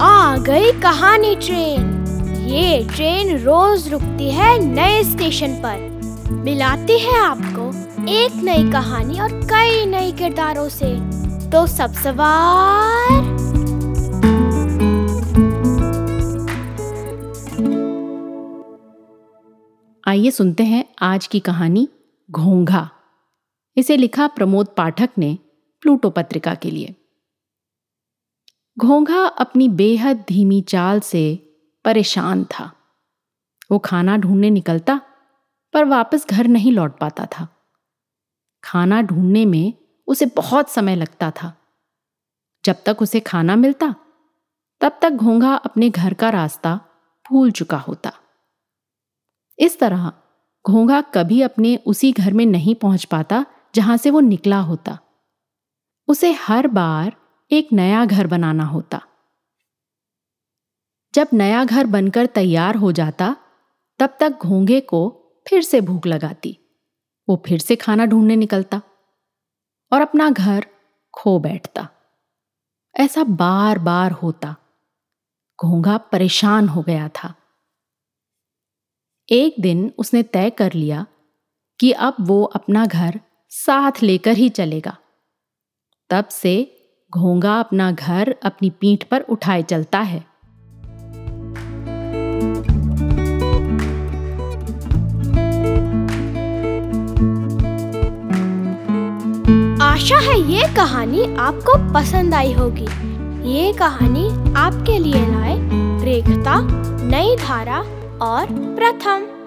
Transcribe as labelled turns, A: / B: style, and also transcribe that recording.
A: कहानी ट्रेन। ये ट्रेन रोज रुकती है नए स्टेशन पर। मिलाती है आपको एक नई कहानी और कई नए किरदारों से। तो सब सवार।
B: आइए सुनते हैं आज की कहानी घोंघा। इसे लिखा प्रमोद पाठक ने प्लूटो पत्रिका के लिए। घोंघा अपनी बेहद धीमी चाल से परेशान था। वो खाना ढूँढने निकलता, पर वापस घर नहीं लौट पाता था। खाना ढूँढने में उसे बहुत समय लगता था। जब तक उसे खाना मिलता, तब तक घोंघा अपने घर का रास्ता भूल चुका होता। इस तरह घोंघा कभी अपने उसी घर में नहीं पहुँच पाता जहाँ से वो निकला होता। उसे हर बार एक नया घर बनाना होता। जब नया घर बनकर तैयार हो जाता, तब तक घोंघे को फिर से भूख लगाती। वो फिर से खाना ढूँढने निकलता और अपना घर खो बैठता। ऐसा बार बार होता। घोंघा परेशान हो गया था। एक दिन उसने तय कर लिया कि अब वो अपना घर साथ लेकर ही चलेगा। तब से घोंगा अपना घर अपनी पीठ पर उठाए चलता है।
A: आशा है ये कहानी आपको पसंद आई होगी। ये कहानी आपके लिए लाए रेखता, नई धारा और प्रथम।